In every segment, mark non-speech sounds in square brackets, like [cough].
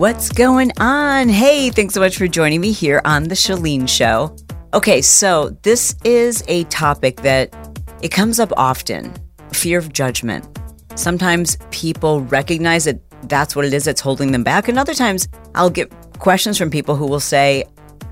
What's going on? Hey, thanks so much for joining me here on the Chalene Show. Okay, so this is a topic that it comes up often fear of judgment. Sometimes people recognize that that's what it is that's holding them back. And other times I'll get questions from people who will say,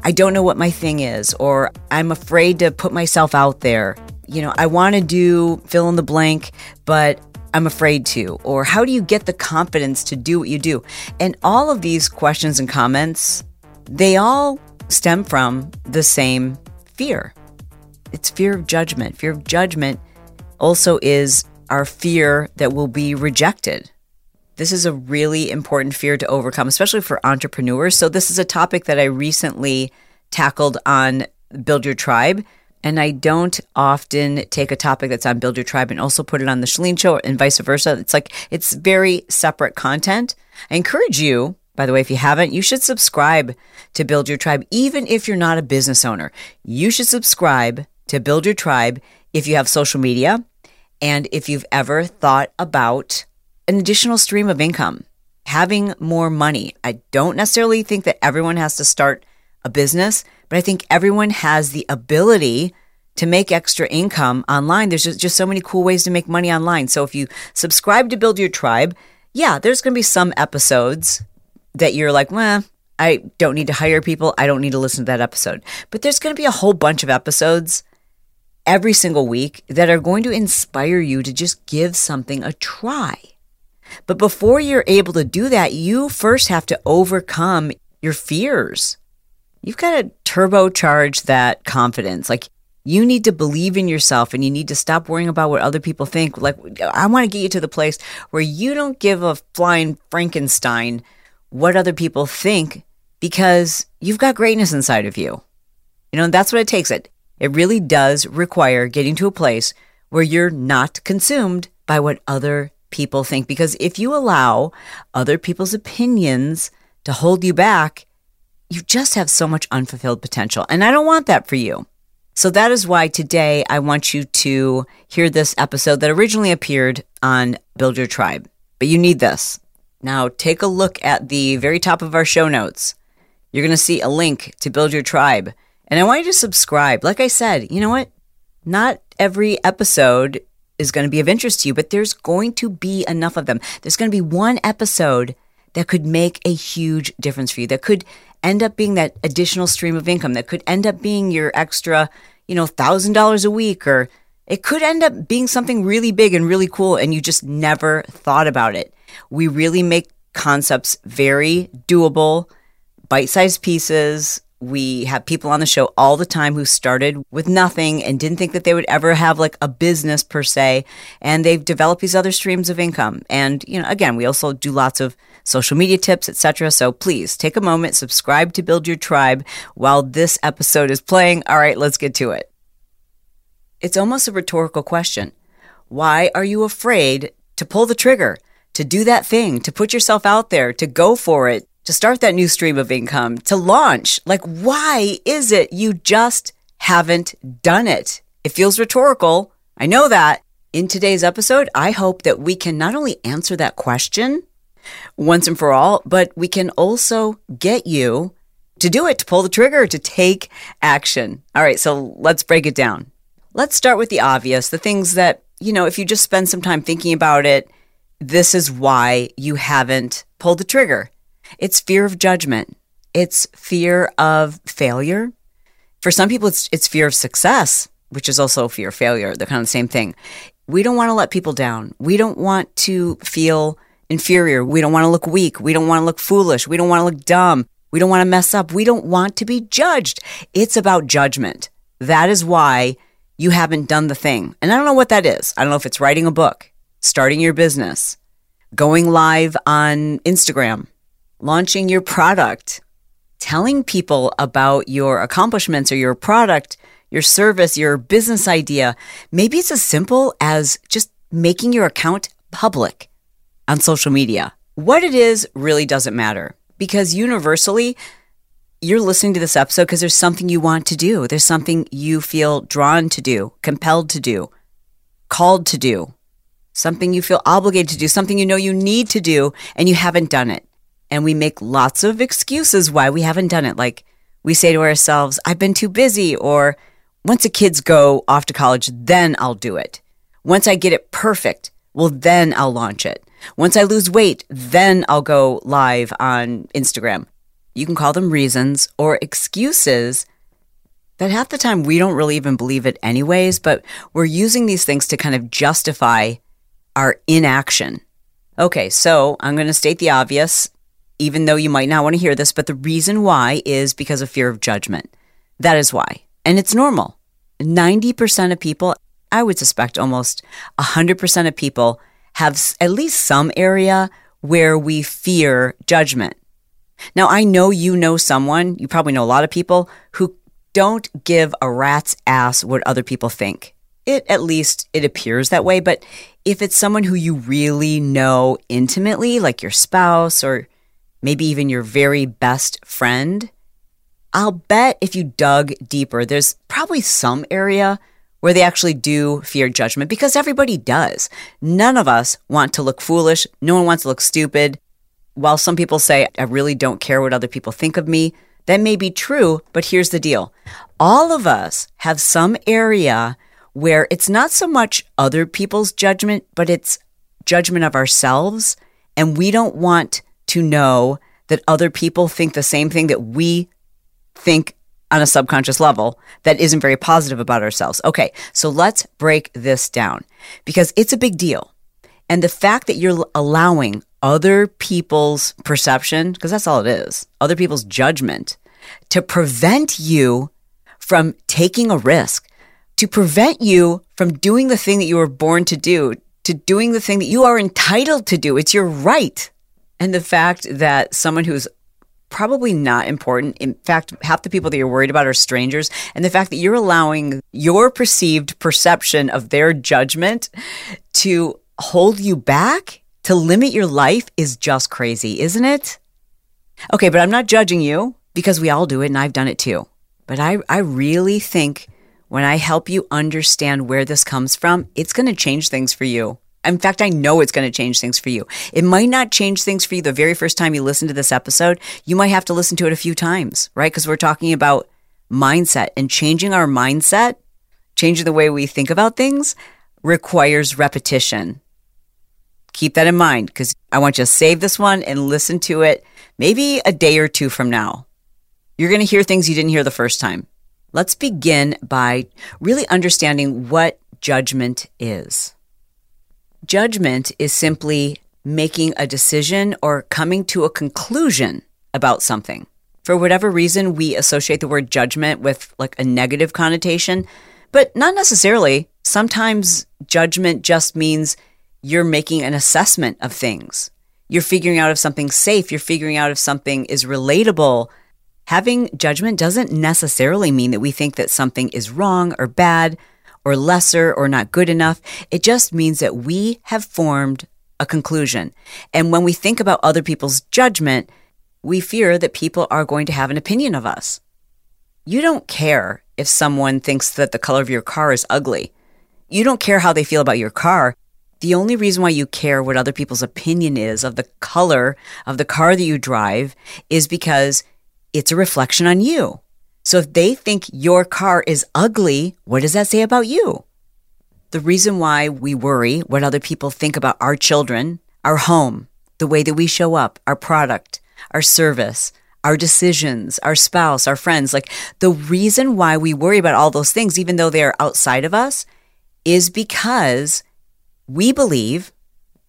I don't know what my thing is, or I'm afraid to put myself out there. You know, I want to do fill in the blank, but I'm afraid to? Or how do you get the confidence to do what you do? And all of these questions and comments, they all stem from the same fear. It's fear of judgment. Fear of judgment also is our fear that we'll be rejected. This is a really important fear to overcome, especially for entrepreneurs. So, this is a topic that I recently tackled on Build Your Tribe. And I don't often take a topic that's on Build Your Tribe and also put it on the Chalene Show and vice versa. It's like it's very separate content. I encourage you, by the way, if you haven't, you should subscribe to Build Your Tribe, even if you're not a business owner. You should subscribe to Build Your Tribe if you have social media and if you've ever thought about an additional stream of income, having more money. I don't necessarily think that everyone has to start a business, but I think everyone has the ability to make extra income online. There's just, just so many cool ways to make money online. So if you subscribe to Build Your Tribe, yeah, there's going to be some episodes that you're like, well, I don't need to hire people. I don't need to listen to that episode. But there's going to be a whole bunch of episodes every single week that are going to inspire you to just give something a try. But before you're able to do that, you first have to overcome your fears you've got to turbocharge that confidence. Like you need to believe in yourself and you need to stop worrying about what other people think. Like I want to get you to the place where you don't give a flying Frankenstein what other people think because you've got greatness inside of you. You know, that's what it takes it. It really does require getting to a place where you're not consumed by what other people think because if you allow other people's opinions to hold you back, you just have so much unfulfilled potential. And I don't want that for you. So that is why today I want you to hear this episode that originally appeared on Build Your Tribe. But you need this. Now take a look at the very top of our show notes. You're going to see a link to Build Your Tribe. And I want you to subscribe. Like I said, you know what? Not every episode is going to be of interest to you, but there's going to be enough of them. There's going to be one episode that could make a huge difference for you, that could end up being that additional stream of income that could end up being your extra, you know, thousand dollars a week, or it could end up being something really big and really cool, and you just never thought about it. We really make concepts very doable, bite sized pieces. We have people on the show all the time who started with nothing and didn't think that they would ever have like a business per se. And they've developed these other streams of income. And, you know, again, we also do lots of social media tips, etc. So please take a moment, subscribe to Build Your Tribe while this episode is playing. All right, let's get to it. It's almost a rhetorical question. Why are you afraid to pull the trigger, to do that thing, to put yourself out there, to go for it, to start that new stream of income, to launch? Like, why is it you just haven't done it? It feels rhetorical. I know that. In today's episode, I hope that we can not only answer that question, once and for all, but we can also get you to do it, to pull the trigger, to take action. All right, so let's break it down. Let's start with the obvious, the things that, you know, if you just spend some time thinking about it, this is why you haven't pulled the trigger. It's fear of judgment. It's fear of failure. For some people, it's, it's fear of success, which is also fear of failure. They're kind of the same thing. We don't want to let people down. We don't want to feel inferior. We don't want to look weak. We don't want to look foolish. We don't want to look dumb. We don't want to mess up. We don't want to be judged. It's about judgment. That is why you haven't done the thing. And I don't know what that is. I don't know if it's writing a book, starting your business, going live on Instagram, launching your product, telling people about your accomplishments or your product, your service, your business idea. Maybe it's as simple as just making your account public on social media. What it is really doesn't matter because universally, you're listening to this episode because there's something you want to do. There's something you feel drawn to do, compelled to do, called to do, something you feel obligated to do, something you know you need to do, and you haven't done it. And we make lots of excuses why we haven't done it. Like we say to ourselves, I've been too busy, or once the kids go off to college, then I'll do it. Once I get it perfect, well, then I'll launch it. Once I lose weight, then I'll go live on Instagram. You can call them reasons or excuses that half the time we don't really even believe it anyways, but we're using these things to kind of justify our inaction. Okay, so I'm going to state the obvious, even though you might not want to hear this, but the reason why is because of fear of judgment. That is why. And it's normal. 90% of people, I would suspect almost 100% of people have at least some area where we fear judgment. Now, I know you know someone, you probably know a lot of people who don't give a rat's ass what other people think. It at least it appears that way, but if it's someone who you really know intimately, like your spouse or maybe even your very best friend, I'll bet if you dug deeper, there's probably some area where they actually do fear judgment because everybody does. None of us want to look foolish. No one wants to look stupid. While some people say, I really don't care what other people think of me, that may be true, but here's the deal. All of us have some area where it's not so much other people's judgment, but it's judgment of ourselves. And we don't want to know that other people think the same thing that we think on a subconscious level that isn't very positive about ourselves. Okay, so let's break this down because it's a big deal. And the fact that you're allowing other people's perception, because that's all it is, other people's judgment, to prevent you from taking a risk, to prevent you from doing the thing that you were born to do, to doing the thing that you are entitled to do. It's your right. And the fact that someone who's probably not important. In fact, half the people that you're worried about are strangers. And the fact that you're allowing your perceived perception of their judgment to hold you back, to limit your life is just crazy, isn't it? Okay, but I'm not judging you because we all do it and I've done it too. But I, I really think when I help you understand where this comes from, it's going to change things for you. In fact, I know it's going to change things for you. It might not change things for you the very first time you listen to this episode. You might have to listen to it a few times, right? Because we're talking about mindset and changing our mindset, changing the way we think about things requires repetition. Keep that in mind because I want you to save this one and listen to it maybe a day or two from now. You're going to hear things you didn't hear the first time. Let's begin by really understanding what judgment is. Judgment is simply making a decision or coming to a conclusion about something. For whatever reason, we associate the word judgment with like a negative connotation, but not necessarily. Sometimes judgment just means you're making an assessment of things. You're figuring out if something's safe, you're figuring out if something is relatable. Having judgment doesn't necessarily mean that we think that something is wrong or bad or lesser or not good enough. It just means that we have formed a conclusion. And when we think about other people's judgment, we fear that people are going to have an opinion of us. You don't care if someone thinks that the color of your car is ugly. You don't care how they feel about your car. The only reason why you care what other people's opinion is of the color of the car that you drive is because it's a reflection on you. So if they think your car is ugly, what does that say about you? The reason why we worry what other people think about our children, our home, the way that we show up, our product, our service, our decisions, our spouse, our friends, like the reason why we worry about all those things, even though they're outside of us, is because we believe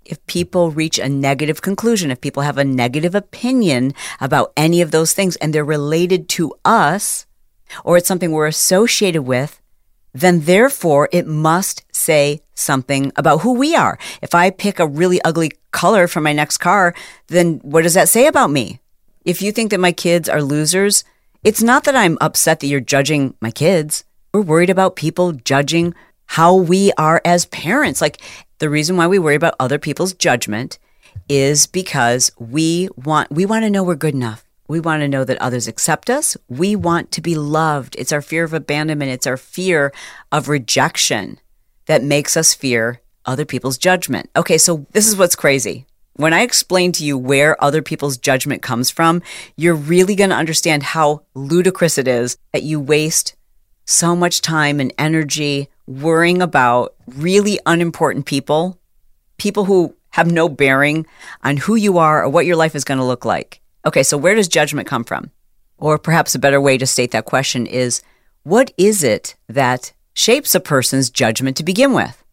if people reach a negative conclusion, if people have a negative opinion about any of those things and they're related to us, or it's something we're associated with, then therefore it must say something about who we are. If I pick a really ugly color for my next car, then what does that say about me? If you think that my kids are losers, it's not that I'm upset that you're judging my kids. We're worried about people judging how we are as parents. Like the reason why we worry about other people's judgment is because we want we want to know we're good enough. We want to know that others accept us. We want to be loved. It's our fear of abandonment. It's our fear of rejection that makes us fear other people's judgment. Okay, so this is what's crazy. when I explain to you where other people's judgment comes from, you're really going to understand how ludicrous it is that you waste so much time and energy worrying about really unimportant people, people who have no bearing on who you are or what your life is going to look like. Okay, so where does judgment come from? Or perhaps a better way to state that question is what is it that shapes a person's judgment to begin with?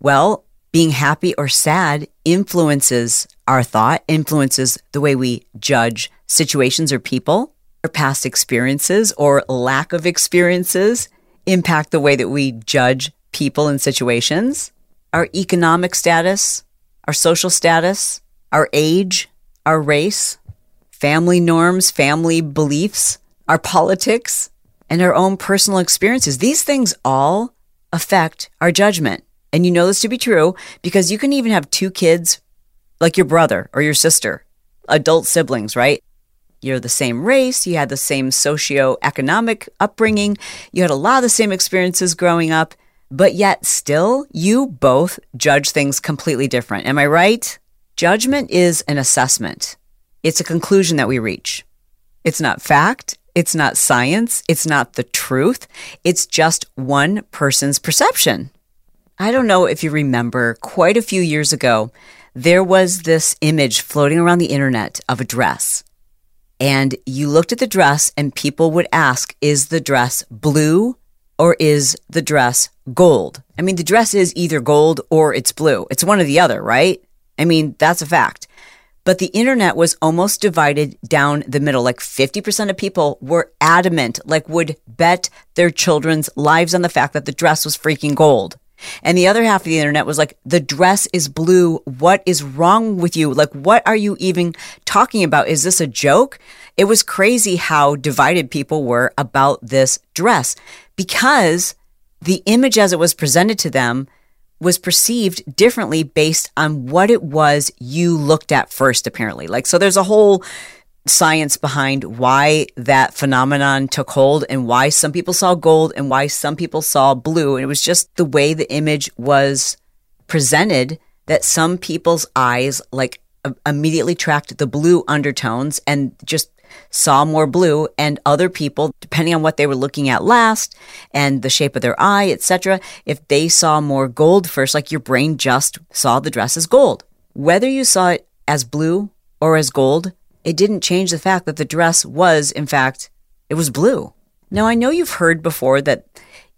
Well, being happy or sad influences our thought, influences the way we judge situations or people. Our past experiences or lack of experiences impact the way that we judge people and situations. Our economic status, our social status, our age, our race, family norms, family beliefs, our politics, and our own personal experiences. These things all affect our judgment. And you know this to be true because you can even have two kids like your brother or your sister, adult siblings, right? You're the same race, you had the same socio-economic upbringing, you had a lot of the same experiences growing up, but yet still you both judge things completely different. Am I right? Judgment is an assessment. It's a conclusion that we reach. It's not fact, it's not science, it's not the truth. It's just one person's perception. I don't know if you remember, quite a few years ago, there was this image floating around the internet of a dress. And you looked at the dress, and people would ask, Is the dress blue or is the dress gold? I mean, the dress is either gold or it's blue. It's one or the other, right? I mean, that's a fact. But the internet was almost divided down the middle. Like 50% of people were adamant, like would bet their children's lives on the fact that the dress was freaking gold. And the other half of the internet was like, the dress is blue. What is wrong with you? Like, what are you even talking about? Is this a joke? It was crazy how divided people were about this dress because the image as it was presented to them was perceived differently based on what it was you looked at first, apparently. Like, so there's a whole science behind why that phenomenon took hold and why some people saw gold and why some people saw blue. And it was just the way the image was presented that some people's eyes like Uh, immediately tracked the blue undertones and just saw more blue and other people depending on what they were looking at last and the shape of their eye etc if they saw more gold first like your brain just saw the dress as gold whether you saw it as blue or as gold it didn't change the fact that the dress was, in fact, it was blue. Now, I know you've heard before that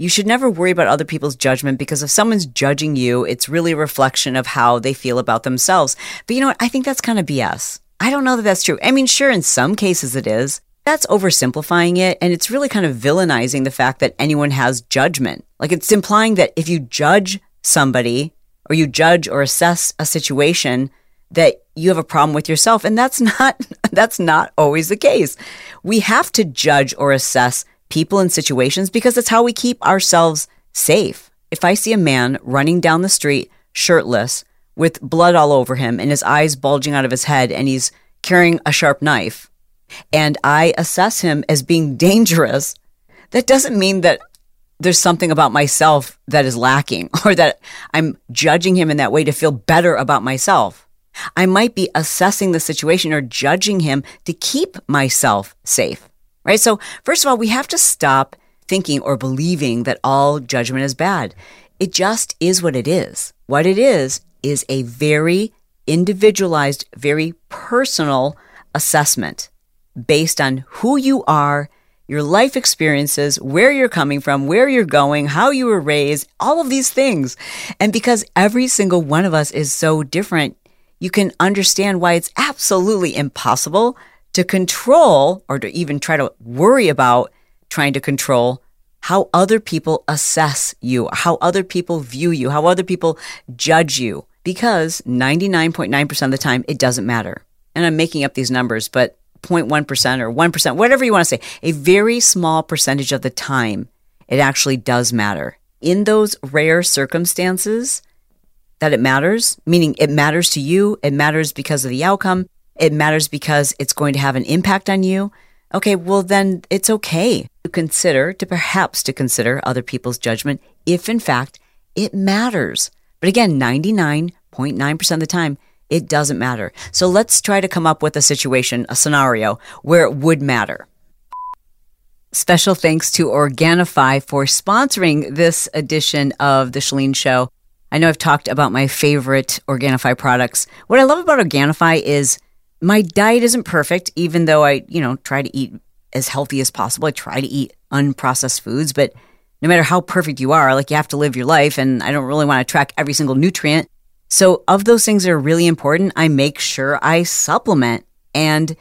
you should never worry about other people's judgment because if someone's judging you, it's really a reflection of how they feel about themselves. But you know what? I think that's kind of BS. I don't know that that's true. I mean, sure, in some cases it is. That's oversimplifying it. And it's really kind of villainizing the fact that anyone has judgment. Like it's implying that if you judge somebody or you judge or assess a situation, that you have a problem with yourself and that's [laughs] not that's not always the case. We have to judge or assess people and situations because it's how we keep ourselves safe. If I see a man running down the street shirtless with blood all over him and his eyes bulging out of his head and he's carrying a sharp knife and I assess him as being [laughs] dangerous, that doesn't mean that there's something about myself that is lacking [laughs] or that I'm judging him in that way to feel better about myself. I might be assessing the situation or judging him to keep myself safe, right? So, first of all, we have to stop thinking or believing that all judgment is bad. It just is what it is. What it is, is a very individualized, very personal assessment based on who you are, your life experiences, where you're coming from, where you're going, how you were raised, all of these things. And because every single one of us is so different, you can understand why it's absolutely impossible to control or to even try to worry about trying to control how other people assess you, how other people view you, how other people judge you, because 99.9% of the time it doesn't matter. And I'm making up these numbers, but 0.1% or 1%, whatever you want to say, a very small percentage of the time, it actually does matter. In those rare circumstances, that it matters, meaning it matters to you, it matters because of the outcome, it matters because it's going to have an impact on you. Okay, well then it's okay to consider, to perhaps to consider other people's judgment if in fact it matters. But again, 99.9% of the time, It doesn't matter. So let's try to come up with a situation, a scenario where it would matter. Special thanks to Organifi for sponsoring this edition of the Chalene Show. I know I've talked about my favorite Organifi products. What I love about Organifi is my diet isn't perfect, even though I, you know, try to eat as healthy as possible. I try to eat unprocessed foods, but no matter how perfect you are, like you have to live your life, and I don't really want to track every single nutrient. So, of those things that are really important, I make sure I supplement. And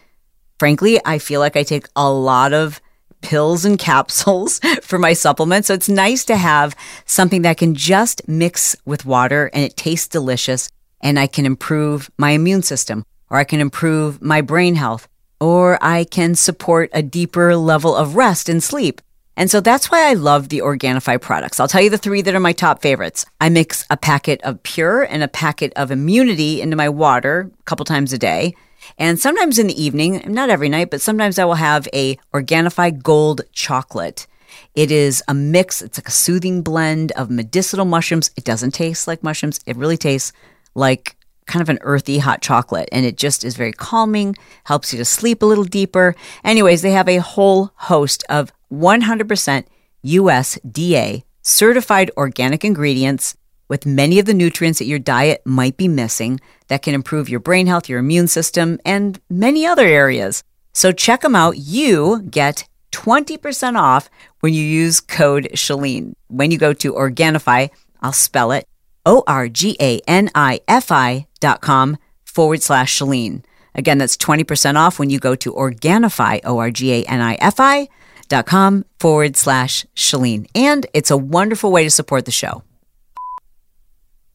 frankly, I feel like I take a lot of pills and [laughs] capsules for my supplements. So it's nice to have something that can just mix with water and it tastes delicious and I can improve my immune system or I can improve my brain health or I can support a deeper level of rest and sleep. And so that's why I love the Organifi products. I'll tell you the three that are my top favorites. I mix a packet of Pure and a packet of Immunity into my water a couple times a day. And sometimes in the evening, not every night, but sometimes I will have a Organifi Gold chocolate. It is a mix, it's like a soothing blend of medicinal mushrooms. It doesn't taste like mushrooms, it really tastes like kind of an earthy hot chocolate and it just is very calming, helps you to sleep a little deeper. Anyways, they have a whole host of 100% USDA certified organic ingredients with many of the nutrients that your diet might be missing that can improve your brain health, your immune system, and many other areas. So check them out. You get 20% off when you use code Chalene. When you go to Organifi, I'll spell it O R G A N I F I dot com forward slash Chalene. Again, that's 20% off when you go to Organifi, O R G A N I F I dot com forward slash Chalene. And it's a wonderful way to support the show.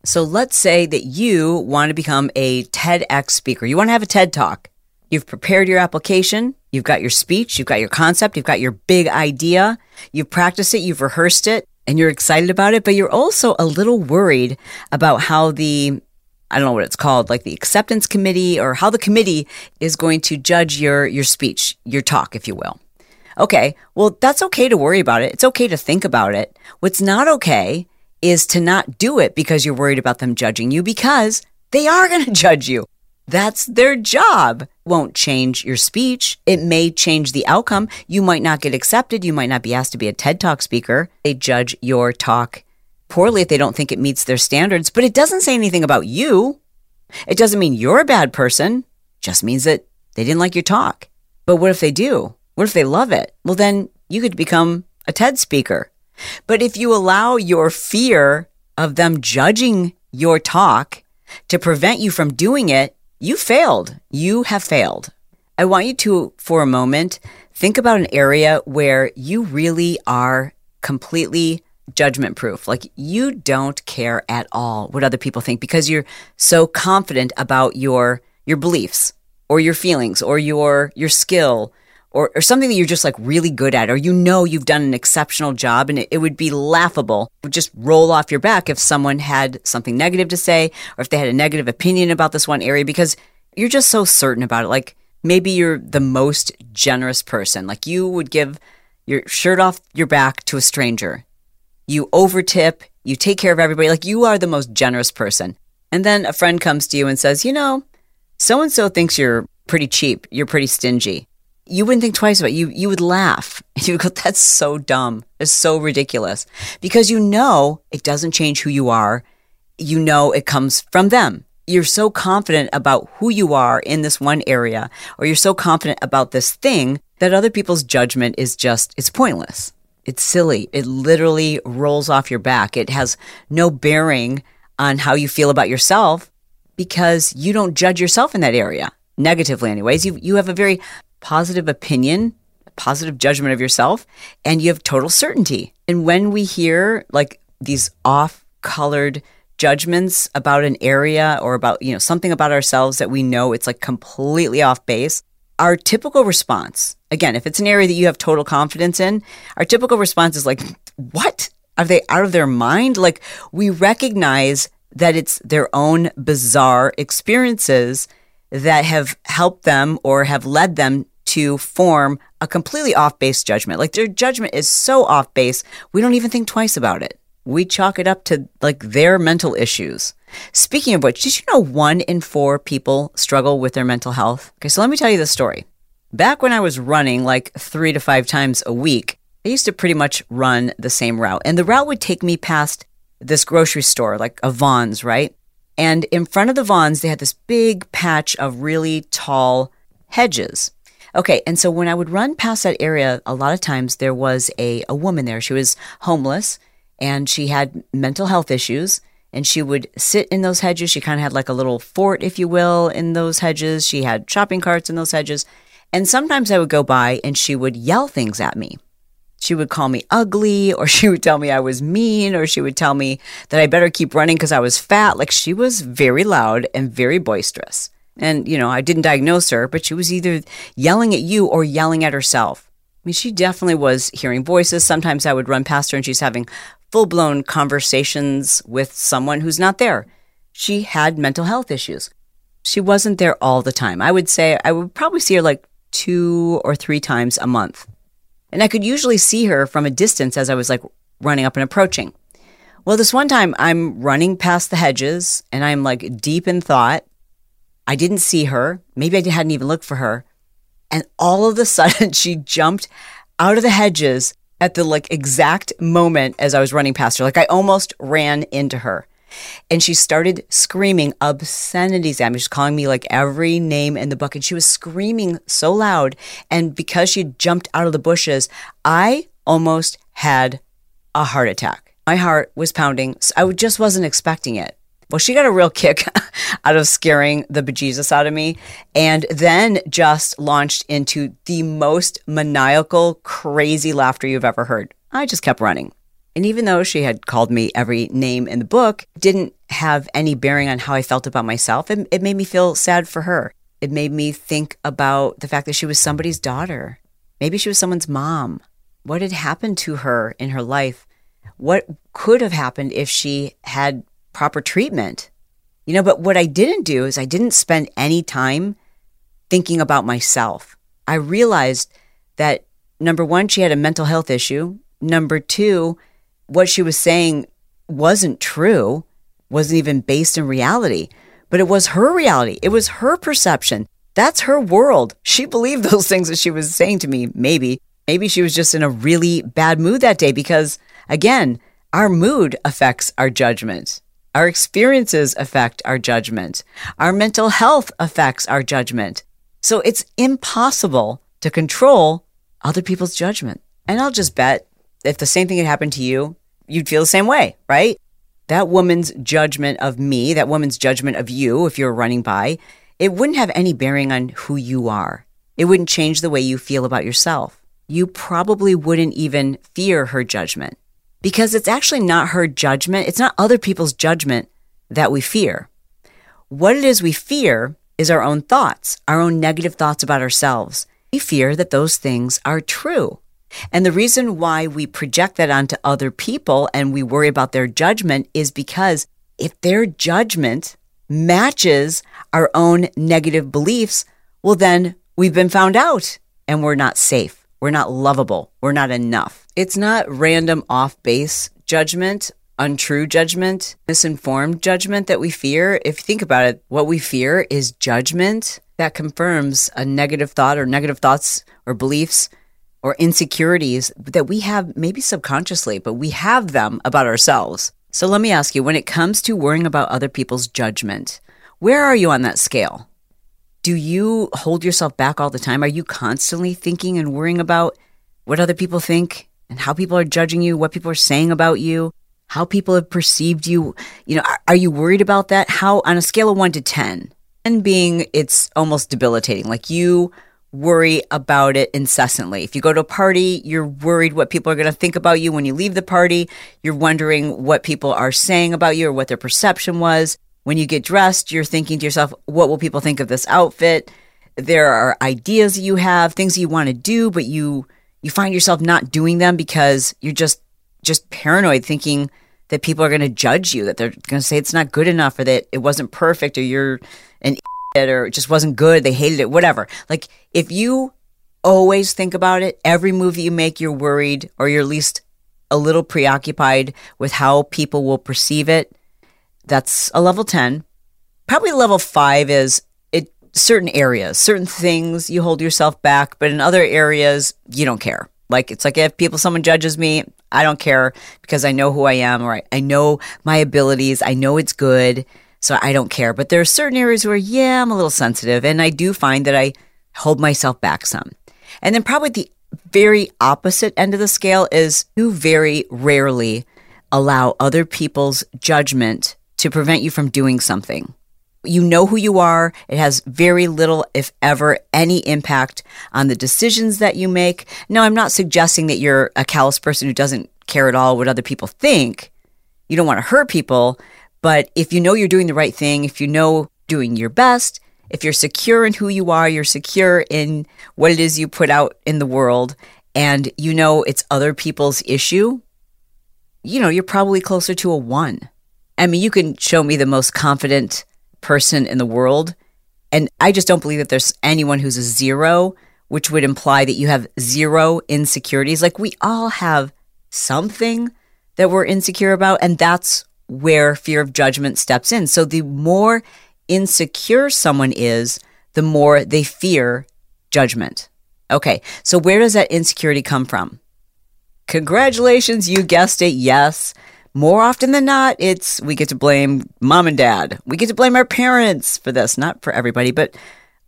So let's say that you want to become a TEDx speaker. You want to have a TED talk. You've prepared your application. You've got your speech. You've got your concept. You've got your big idea. You've practiced it. You've rehearsed it and you're excited about it, but you're also a little worried about how the I don't know what it's called, like the acceptance committee or how the committee is going to judge your your speech, your talk, if you will. Okay, well, that's okay to worry about it. It's okay to think about it. What's not okay is to not do it because you're worried about them judging you because they are going [laughs] to judge you. That's their job. Won't change your speech. It may change the outcome. You might not get accepted. You might not be asked to be a TED Talk speaker. They judge your talk poorly if they don't think it meets their standards, but it doesn't say anything about you. It doesn't mean you're a bad person. It just means that they didn't like your talk. But what if they do? What if they love it? Well, then you could become a TED speaker. But if you allow your fear of them judging your talk to prevent you from doing it, you failed. You have failed. I want you to, for a moment, think about an area where you really are completely judgment proof. Like you don't care at all what other people think because you're so confident about your your beliefs or your feelings or your your skill or, or something that you're just like really good at, or you know you've done an exceptional job and it, it would be laughable, would just roll off your back if someone had something negative to say or if they had a negative opinion about this one area because you're just so certain about it. Like maybe you're the most generous person. Like you would give your shirt off your back to a stranger. You overtip, you take care of everybody. Like you are the most generous person. And then a friend comes to you and says, you know, so and so thinks you're pretty cheap, you're pretty stingy you wouldn't think twice about it. You you would laugh. and [laughs] You would go, that's so dumb. It's so ridiculous. Because you know it doesn't change who you are. You know it comes from them. You're so confident about who you are in this one area, or you're so confident about this thing that other people's judgment is just it's pointless. It's silly. It literally rolls off your back. It has no bearing on how you feel about yourself because you don't judge yourself in that area negatively anyways you you have a very positive opinion, positive judgment of yourself, and you have total certainty. And when we hear like these off colored judgments about an area or about, you know, something about ourselves that we know it's like completely off base, our typical response, again, if it's an area that you have total confidence in, our typical response is like, what? Are they out of their mind? Like, we recognize that it's their own bizarre experiences that have helped them or have led them to form a completely off base judgment. Like their judgment is so off base, we don't even think twice about it. we chalk it up to like their mental issues. Speaking of which, did you know one in four people struggle with their mental health? Okay, so let me tell you the story. Back when I was running like three to five times a week, I used to pretty much run the same route. And the route would take me past this grocery store, like a Vons, right? And in front of the Vons, they had this big patch of really tall hedges. Okay, and so when I would run past that area, a lot of times there was a, a woman there. She was homeless and she had mental health issues and she would sit in those hedges. She kind of had like a little fort, if you will, in those hedges. She had shopping carts in those hedges. And sometimes I would go by and she would yell things at me. She would call me ugly, or [laughs] she would tell me I was mean, or she would tell me that I better keep running because I was fat. Like she was very loud and very boisterous. And, you know, I didn't diagnose her, but she was either yelling at you or yelling at herself. I mean, she definitely was hearing voices. Sometimes I would run past her and she's having full blown conversations with someone who's not there. She had mental health issues. She wasn't there all the time. I would say I would probably see her like two or three times a month. And I could usually see her from a distance as I was like running up and approaching. Well, this one time I'm running past the hedges and I'm like deep in thought. I didn't see her. Maybe I hadn't even looked for her. And all of a [laughs] sudden, she jumped out of the hedges at the like exact moment as I was running past her. Like I almost ran into her. And she started screaming obscenities at me. She's calling me like every name in the book. And she was screaming so loud. And because she jumped out of the bushes, I almost had a heart attack. My heart was pounding. I just wasn't expecting it. Well, she got a real kick [laughs] out of scaring the bejesus out of me and then just launched into the most maniacal, crazy laughter you've ever heard. I just kept running. And even though she had called me every name in the book, didn't have any bearing on how I felt about myself. It, it made me feel sad for her. It made me think about the fact that she was somebody's daughter. Maybe she was someone's mom. What had happened to her in her life? What could have happened if she had proper treatment. You know, but what I didn't do is I didn't spend any time thinking about myself. I realized that number one, she had a mental health issue. Number two, what she was saying wasn't true, wasn't even based in reality, but it was her reality. It was her perception. That's her world. She believed [laughs] those things that she was saying to me, maybe. Maybe she was just in a really bad mood that day because, again, our mood affects our judgment. Our experiences affect our judgment. Our mental health affects our judgment. So it's impossible to control other people's judgment. And I'll just bet if the same thing had happened to you, you'd feel the same way, right? That woman's judgment of me, that woman's judgment of you, if you're running by, it wouldn't have any bearing on who you are. It wouldn't change the way you feel about yourself. You probably wouldn't even fear her judgment because it's actually not her judgment. It's not other people's judgment that we fear. What it is we fear is our own thoughts, our own negative thoughts about ourselves. We fear that those things are true. And the reason why we project that onto other people and we worry about their judgment is because if their judgment matches our own negative beliefs, well, then we've been found out and we're not safe. We're not lovable. We're not enough. It's not random off base judgment, untrue judgment, misinformed judgment that we fear. If you think about it, what we fear is judgment that confirms a negative thought or negative thoughts or beliefs or insecurities that we have maybe subconsciously, but we have them about ourselves. So let me ask you when it comes to worrying about other people's judgment, where are you on that scale? Do you hold yourself back all the time? Are you constantly thinking and worrying about what other people think and how people are judging you, what people are saying about you, how people have perceived you? You know, are, are you worried about that? How, on a scale of one to 10, and being it's almost debilitating. Like you worry about it incessantly. If you go to a party, you're worried what people are going to think about you when you leave the party. You're wondering what people are saying about you or what their perception was. When you get dressed, you're thinking to yourself, what will people think of this outfit? There are ideas that you have, things you want to do, but you you find yourself not doing them because you're just just paranoid thinking that people are going to judge you, that they're going to say it's not good enough or that it wasn't perfect or you're an idiot or it just wasn't good, they hated it, whatever. Like if you always think about it, every move that you make, you're worried or you're at least a little preoccupied with how people will perceive it, that's a level 10. Probably level 5 is it certain areas, certain things you hold yourself back, but in other areas you don't care. Like it's like if people someone judges me, I don't care because I know who I am or I, I know my abilities, I know it's good, so I don't care. But there are certain areas where yeah, I'm a little sensitive and I do find that I hold myself back some. And then probably the very opposite end of the scale is you very rarely allow other people's judgment to prevent you from doing something. You know who you are. It has very little, if ever, any impact on the decisions that you make. Now, I'm not suggesting that you're a callous person who doesn't care at all what other people think. You don't want to hurt people. But if you know you're doing the right thing, if you know doing your best, if you're secure in who you are, you're secure in what it is you put out in the world, and you know it's other people's issue, you know, you're probably closer to a one. I mean, you can show me the most confident person in the world. And I just don't believe that there's anyone who's a zero, which would imply that you have zero insecurities. Like we all have something that we're insecure about. And that's where fear of judgment steps in. So the more insecure someone is, the more they fear judgment. Okay, so where does that insecurity come from? Congratulations, you guessed it. Yes. More often than not, it's we get to blame mom and dad. We get to blame our parents for this, not for everybody, but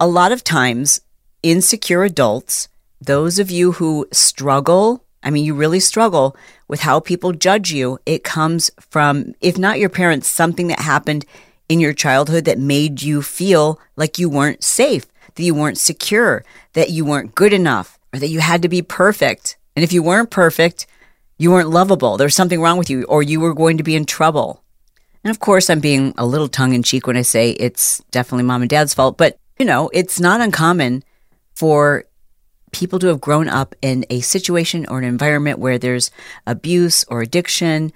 a lot of times, insecure adults, those of you who struggle, I mean, you really struggle with how people judge you, it comes from, if not your parents, something that happened in your childhood that made you feel like you weren't safe, that you weren't secure, that you weren't good enough, or that you had to be perfect. And if you weren't perfect, you weren't lovable. There was something wrong with you, or you were going to be in trouble. And of course, I'm being a little tongue in cheek when I say it's definitely mom and dad's fault, but you know, it's not uncommon for people to have grown up in a situation or an environment where there's abuse or addiction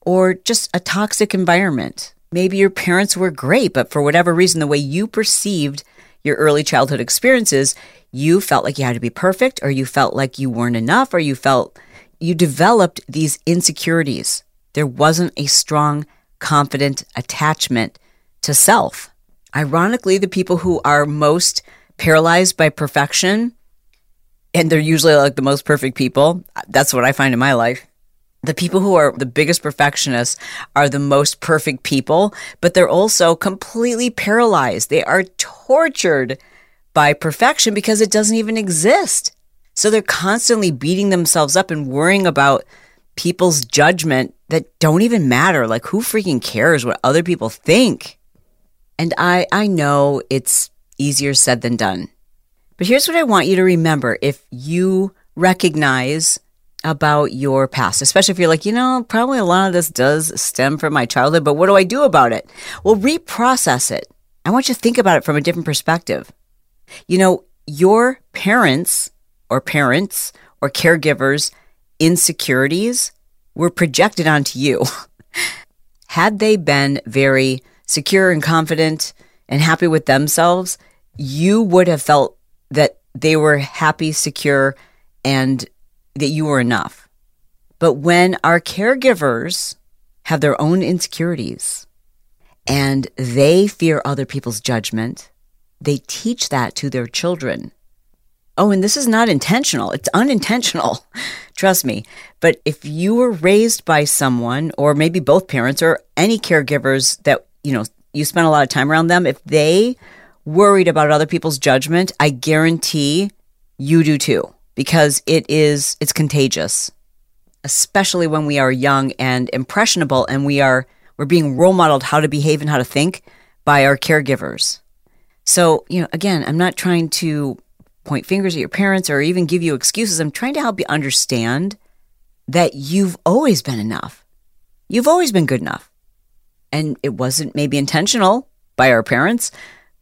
or just a toxic environment. Maybe your parents were great, but for whatever reason, the way you perceived your early childhood experiences, you felt like you had to be perfect, or you felt like you weren't enough, or you felt you developed these insecurities. There wasn't a strong, confident attachment to self. Ironically, the people who are most paralyzed by perfection, and they're usually like the most perfect people, that's what I find in my life the people who are the biggest perfectionists are the most perfect people, but they're also completely paralyzed. They are tortured by perfection because it doesn't even exist. So they're constantly beating themselves up and worrying about people's judgment that don't even matter. Like who freaking cares what other people think? And I I know it's easier said than done. But here's what I want you to remember if you recognize about your past, especially if you're like, you know, probably a lot of this does stem from my childhood, but what do I do about it? Well, reprocess it. I want you to think about it from a different perspective. You know, your parents or parents or caregivers' insecurities were projected onto you. [laughs] Had they been very secure and confident and happy with themselves, you would have felt that they were happy, secure, and that you were enough. But when our caregivers have their own insecurities and they fear other people's judgment, they teach that to their children. Oh, and this is not intentional. It's unintentional. [laughs] Trust me. But if you were raised by someone or maybe both parents or any caregivers that, you know, you spent a lot of time around them, if they worried about other people's judgment, I guarantee you do too because it is it's contagious especially when we are young and impressionable and we are we're being role modeled how to behave and how to think by our caregivers so you know again i'm not trying to point fingers at your parents or even give you excuses i'm trying to help you understand that you've always been enough you've always been good enough and it wasn't maybe intentional by our parents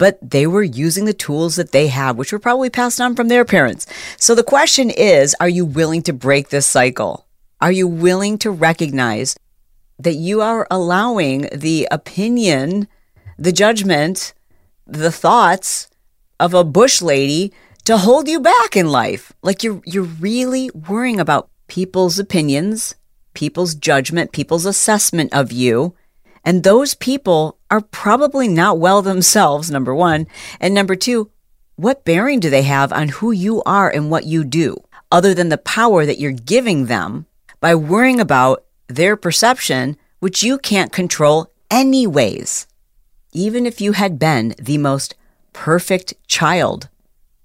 but they were using the tools that they have, which were probably passed on from their parents. So the question is are you willing to break this cycle? Are you willing to recognize that you are allowing the opinion, the judgment, the thoughts of a bush lady to hold you back in life? Like you're, you're really worrying about people's opinions people's judgment, people's assessment of you. And those people are probably not well themselves, number one. And number two, what bearing do they have on who you are and what you do, other than the power that you're giving them by worrying about their perception, which you can't control anyways? Even if you had been the most perfect child,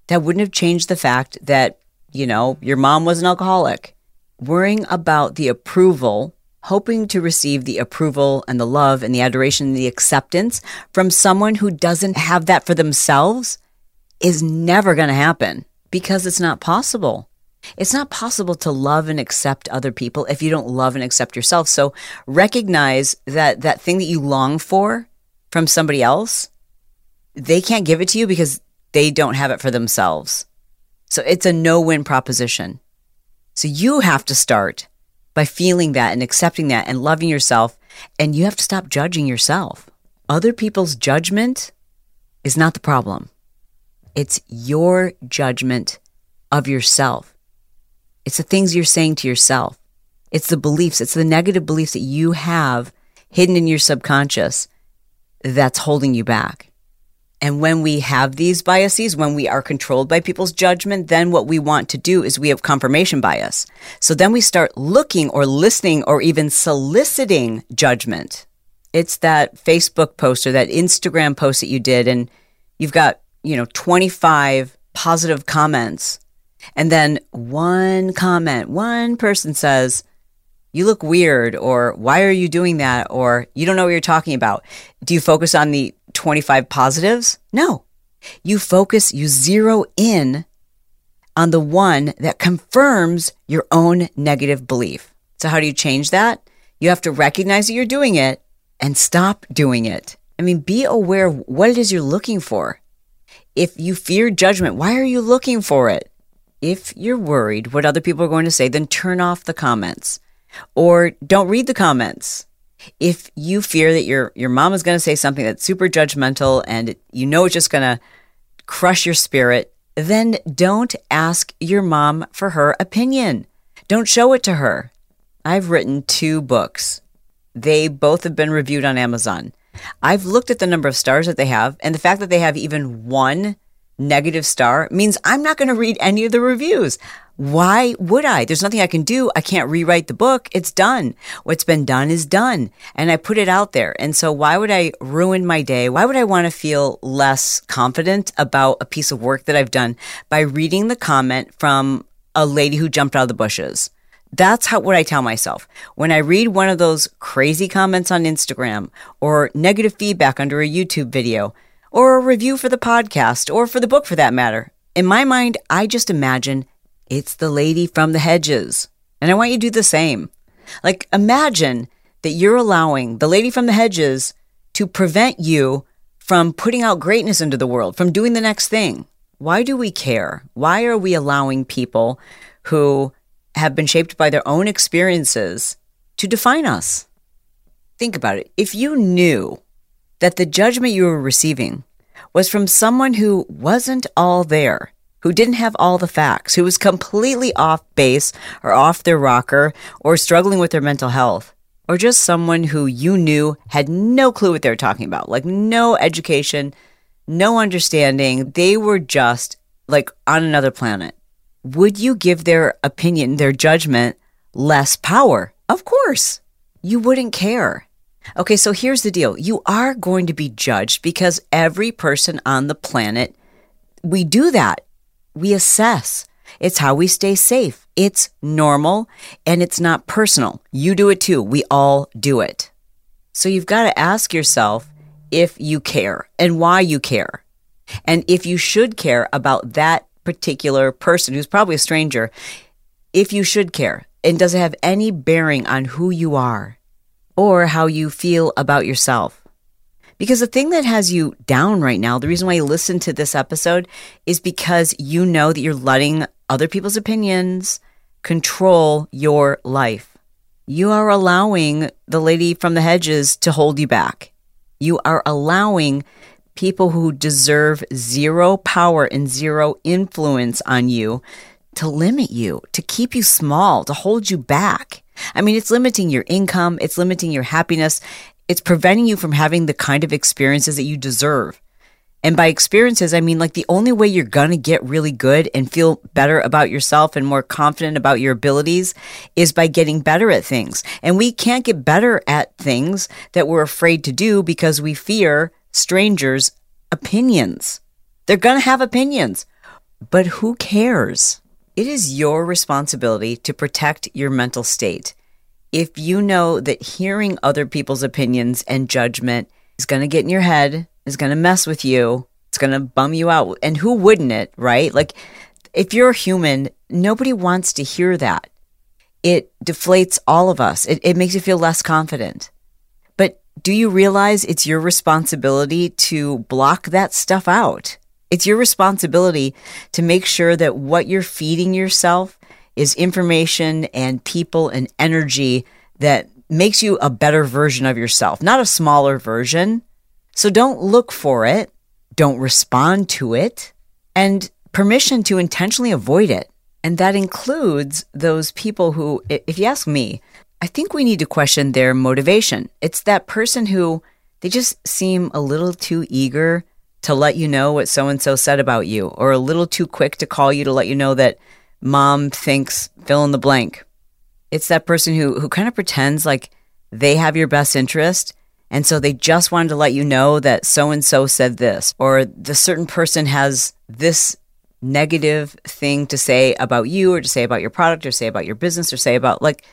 that wouldn't have changed the fact that, you know, your mom was an alcoholic. Worrying about the approval, hoping to receive the approval and the love and the adoration and the acceptance from someone who doesn't have that for themselves is never going to happen because it's not possible. It's not possible to love and accept other people if you don't love and accept yourself. So recognize that that thing that you long for from somebody else, they can't give it to you because they don't have it for themselves. So it's a no win proposition. So you have to start by feeling that and accepting that and loving yourself. And you have to stop judging yourself. Other people's judgment is not the problem, it's your judgment of yourself. It's the things you're saying to yourself. It's the beliefs, it's the negative beliefs that you have hidden in your subconscious that's holding you back. And when we have these biases, when we are controlled by people's judgment, then what we want to do is we have confirmation bias. So then we start looking or listening or even soliciting judgment. It's that Facebook post or that Instagram post that you did, and you've got, you know, 25 positive comments and then one comment, one person says, you look weird, or why are you doing that? Or you don't know what you're talking about. Do you focus on the 25 positives? No. You focus, you zero in on the one that confirms your own negative belief. So, how do you change that? You have to recognize that you're doing it and stop doing it. I mean, be aware of what it is you're looking for. If you fear judgment, why are you looking for it? if you're worried what other people are going to say, then turn off the comments or don't read the comments. If you fear that your your mom is going to say something that's super judgmental and you know it's just going to crush your spirit, then don't ask your mom for her opinion. Don't show it to her. I've written two books. They both have been reviewed on Amazon. I've looked at the number of stars that they have and the fact that they have even one negative star means I'm not going to read any of the reviews. Why would I? There's nothing I can do. I can't rewrite the book. It's done. What's been done is done. And I put it out there. And so why would I ruin my day? Why would I want to feel less confident about a piece of work that I've done by reading the comment from a lady who jumped out of the bushes? That's how what I tell myself. When I read one of those crazy comments on Instagram or negative feedback under a YouTube video, or a review for the podcast or for the book for that matter. In my mind, I just imagine it's the lady from the hedges. And I want you to do the same. Like, imagine that you're allowing the lady from the hedges to prevent you from putting out greatness into the world, from doing the next thing. Why do we care? Why are we allowing people who have been shaped by their own experiences to define us? Think about it. If you knew that the judgment you were receiving was from someone who wasn't all there, who didn't have all the facts, who was completely off base or off their rocker or struggling with their mental health, or just someone who you knew had no clue what they were talking about, like no education, no understanding. They were just like on another planet. Would you give their opinion, their judgment, less power? Of course. You wouldn't care. Okay, so here's the deal. You are going to be judged because every person on the planet, we do that. We assess. It's how we stay safe. It's normal and it's not personal. You do it too. We all do it. So you've got to ask yourself if you care and why you care. And if you should care about that particular person who's probably a stranger, if you should care and does it have any bearing on who you are or how you feel about yourself. Because the thing that has you down right now, the reason why you listen to this episode is because you know that you're letting other people's opinions control your life. You are allowing the lady from the hedges to hold you back. You are allowing people who deserve zero power and zero influence on you to limit you, to keep you small, to hold you back. I mean, it's limiting your income, it's limiting your happiness, it's preventing you from having the kind of experiences that you deserve. And by experiences, I mean like the only way you're going to get really good and feel better about yourself and more confident about your abilities is by getting better at things. And we can't get better at things that we're afraid to do because we fear strangers' opinions. They're going to have opinions, but who cares? It is your responsibility to protect your mental state. If you know that hearing other people's opinions and judgment is going to get in your head, is going to mess with you, it's going to bum you out. And who wouldn't it, right? Like, if you're a human, nobody wants to hear that. It deflates all of us, it, it makes you feel less confident. But do you realize it's your responsibility to block that stuff out? It's your responsibility to make sure that what you're feeding yourself is information and people and energy that makes you a better version of yourself, not a smaller version. So don't look for it, don't respond to it, and permission to intentionally avoid it. And that includes those people who, if you ask me, I think we need to question their motivation. It's that person who they just seem a little too eager to let you know what so and so said about you, or a little too quick to call you to let you know that mom thinks fill in the blank. It's that person who who kind of pretends like they have your best interest and so they just wanted to let you know that so and so said this or the certain person has this negative thing to say about you or to say about your product or say about your business or say about like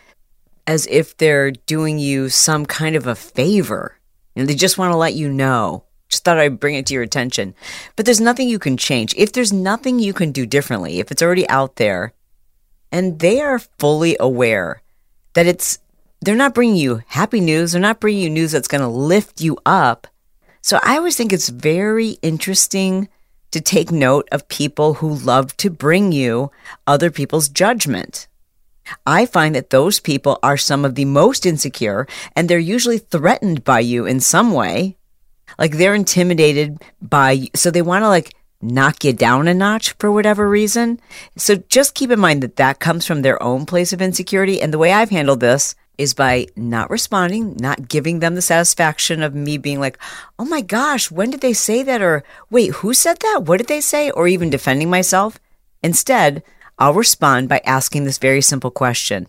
as if they're doing you some kind of a favor. Know, they just want to let you know just thought I'd bring it to your attention. But there's nothing you can change. If there's nothing you can do differently, if it's already out there, and they are fully aware that it's, they're not bringing you happy news, they're not bringing you news that's going to lift you up. So I always think it's very interesting to take note of people who love to bring you other people's judgment. I find that those people are some of the most insecure and they're usually threatened by you in some way. Like they're intimidated by, so they want to like knock you down a notch for whatever reason. So just keep in mind that that comes from their own place of insecurity. And the way I've handled this is by not responding, not giving them the satisfaction of me being like, oh my gosh, when did they say that? Or wait, who said that? What did they say? Or even defending myself. Instead, I'll respond by asking this very simple question.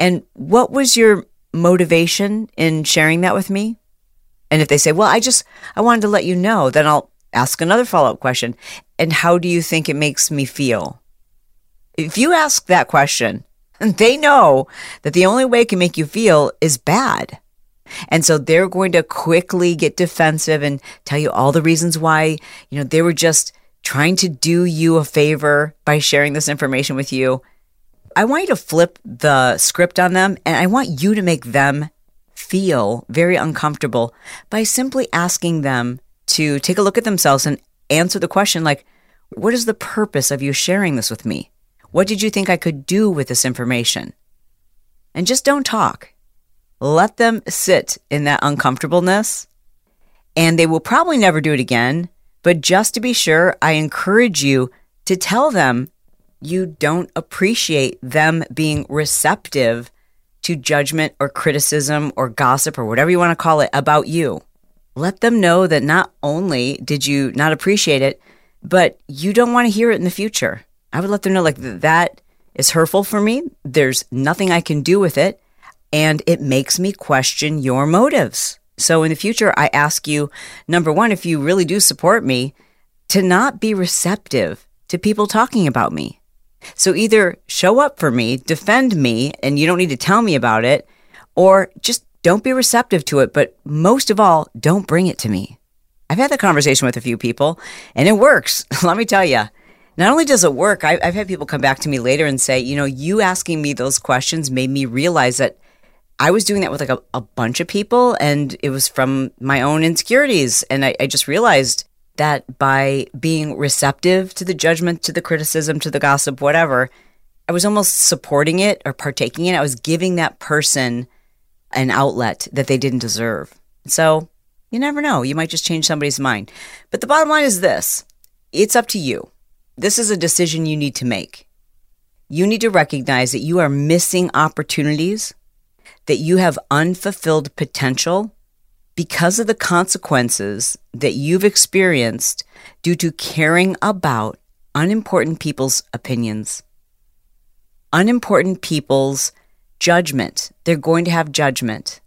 And what was your motivation in sharing that with me? And if they say, well, I just, I wanted to let you know, then I'll ask another follow up question. And how do you think it makes me feel? If you ask that question, [laughs] they know that the only way it can make you feel is bad. And so they're going to quickly get defensive and tell you all the reasons why, you know, they were just trying to do you a favor by sharing this information with you. I want you to flip the script on them and I want you to make them feel very uncomfortable by simply asking them to take a look at themselves and answer the question like, what is the purpose of you sharing this with me? What did you think I could do with this information? And just don't talk. Let them sit in that uncomfortableness and they will probably never do it again. But just to be sure, I encourage you to tell them you don't appreciate them being receptive to judgment or criticism or gossip or whatever you want to call it about you. Let them know that not only did you not appreciate it, but you don't want to hear it in the future. I would let them know like that is hurtful for me. There's nothing I can do with it. And it makes me question your motives. So in the future, I ask you, number one, if you really do support me, to not be receptive to people talking about me. So either show up for me, defend me, and you don't need to tell me about it, or just don't be receptive to it. But most of all, don't bring it to me. I've had that conversation with a few people and it works. [laughs] Let me tell you. Not only does it work, I've had people come back to me later and say, you know, you asking me those questions made me realize that I was doing that with like a, a bunch of people and it was from my own insecurities. And I, I just realized that by being receptive to the judgment, to the criticism, to the gossip, whatever, I was almost supporting it or partaking in it. I was giving that person an outlet that they didn't deserve. So you never know. You might just change somebody's mind. But the bottom line is this it's up to you. This is a decision you need to make. you need to recognize that you are missing opportunities, that you have unfulfilled potential because of the consequences that you've experienced due to caring about unimportant people's opinions, unimportant people's judgment. They're going to have judgment,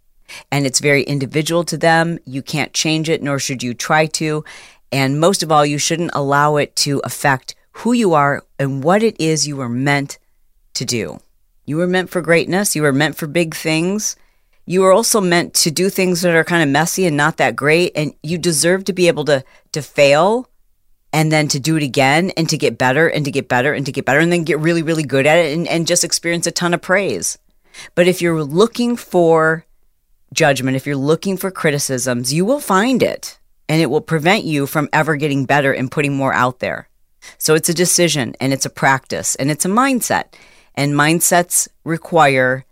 and it's very individual to them. You can't change it, nor should you try to. And most of all, you shouldn't allow it to affect who you are and what it is you were meant to do. You were meant for greatness. You were meant for big things. You are also meant to do things that are kind of messy and not that great. And you deserve to be able to, to fail and then to do it again and to get better and to get better and to get better and then get really, really good at it and, and just experience a ton of praise. But if you're looking for judgment, if you're looking for criticisms, you will find it and it will prevent you from ever getting better and putting more out there. So it's a decision and it's a practice and it's a mindset. And mindsets require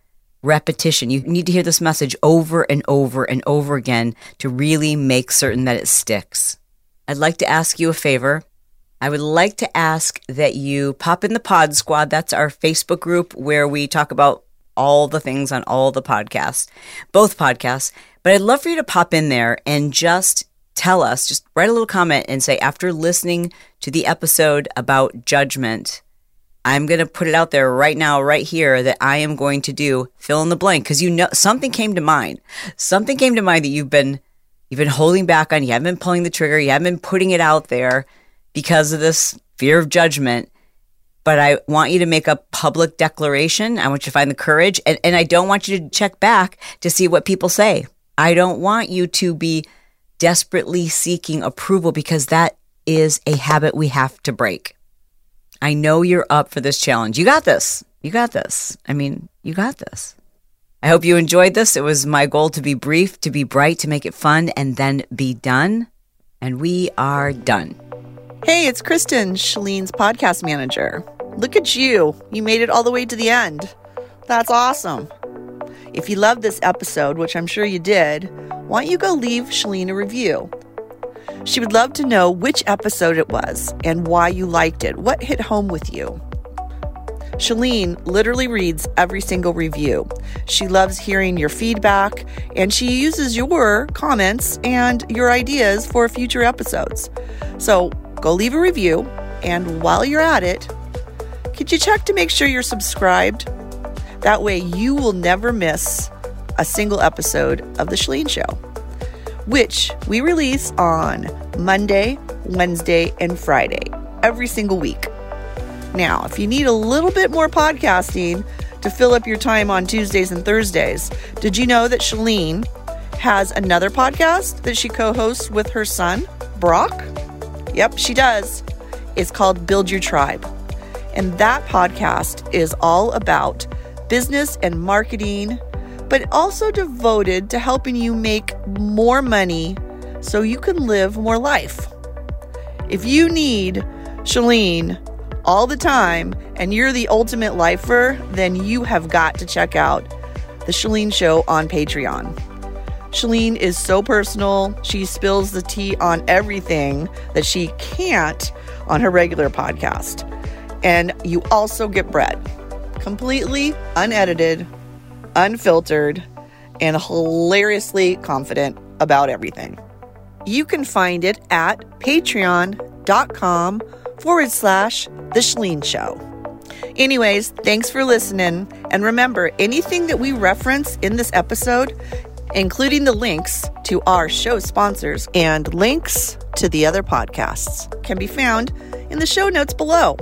repetition. You need to hear this message over and over and over again to really make certain that it sticks. I'd like to ask you a favor. I would like to ask that you pop in the Pod Squad. That's our Facebook group where we talk about all the things on all the podcasts, both podcasts. But I'd love for you to pop in there and just tell us, just write a little comment and say, after listening to the episode about judgment, I'm going to put it out there right now, right here, that I am going to do fill in the blank because you know something came to mind. Something came to mind that you've been you've been holding back on. You haven't been pulling the trigger. You haven't been putting it out there because of this fear of judgment. But I want you to make a public declaration. I want you to find the courage, and, and I don't want you to check back to see what people say. I don't want you to be desperately seeking approval because that is a habit we have to break. I know you're up for this challenge. You got this. You got this. I mean, you got this. I hope you enjoyed this. It was my goal to be brief, to be bright, to make it fun, and then be done. And we are done. Hey, it's Kristen, Chalene's podcast manager. Look at you. You made it all the way to the end. That's awesome. If you loved this episode, which I'm sure you did, why don't you go leave Chalene a review? She would love to know which episode it was and why you liked it. What hit home with you? Chalene literally reads every single review. She loves hearing your feedback and she uses your comments and your ideas for future episodes. So go leave a review, and while you're at it, could you check to make sure you're subscribed? That way, you will never miss a single episode of The Chalene Show which we release on Monday, Wednesday, and Friday every single week. Now, if you need a little bit more podcasting to fill up your time on Tuesdays and Thursdays, did you know that Chalene has another podcast that she co hosts with her son, Brock? Yep, she does. It's called Build Your Tribe. And that podcast is all about business and marketing but also devoted to helping you make more money so you can live more life. If you need Chalene all the time and you're the ultimate lifer, then you have got to check out The Chalene Show on Patreon. Chalene is so personal. She spills the tea on everything that she can't on her regular podcast. And you also get Bret completely unedited unfiltered, and hilariously confident about everything. You can find it at patreon.com forward slash The Chalene Show. Anyways, thanks for listening. And remember, anything that we reference in this episode, including the links to our show sponsors and links to the other podcasts, can be found in the show notes below.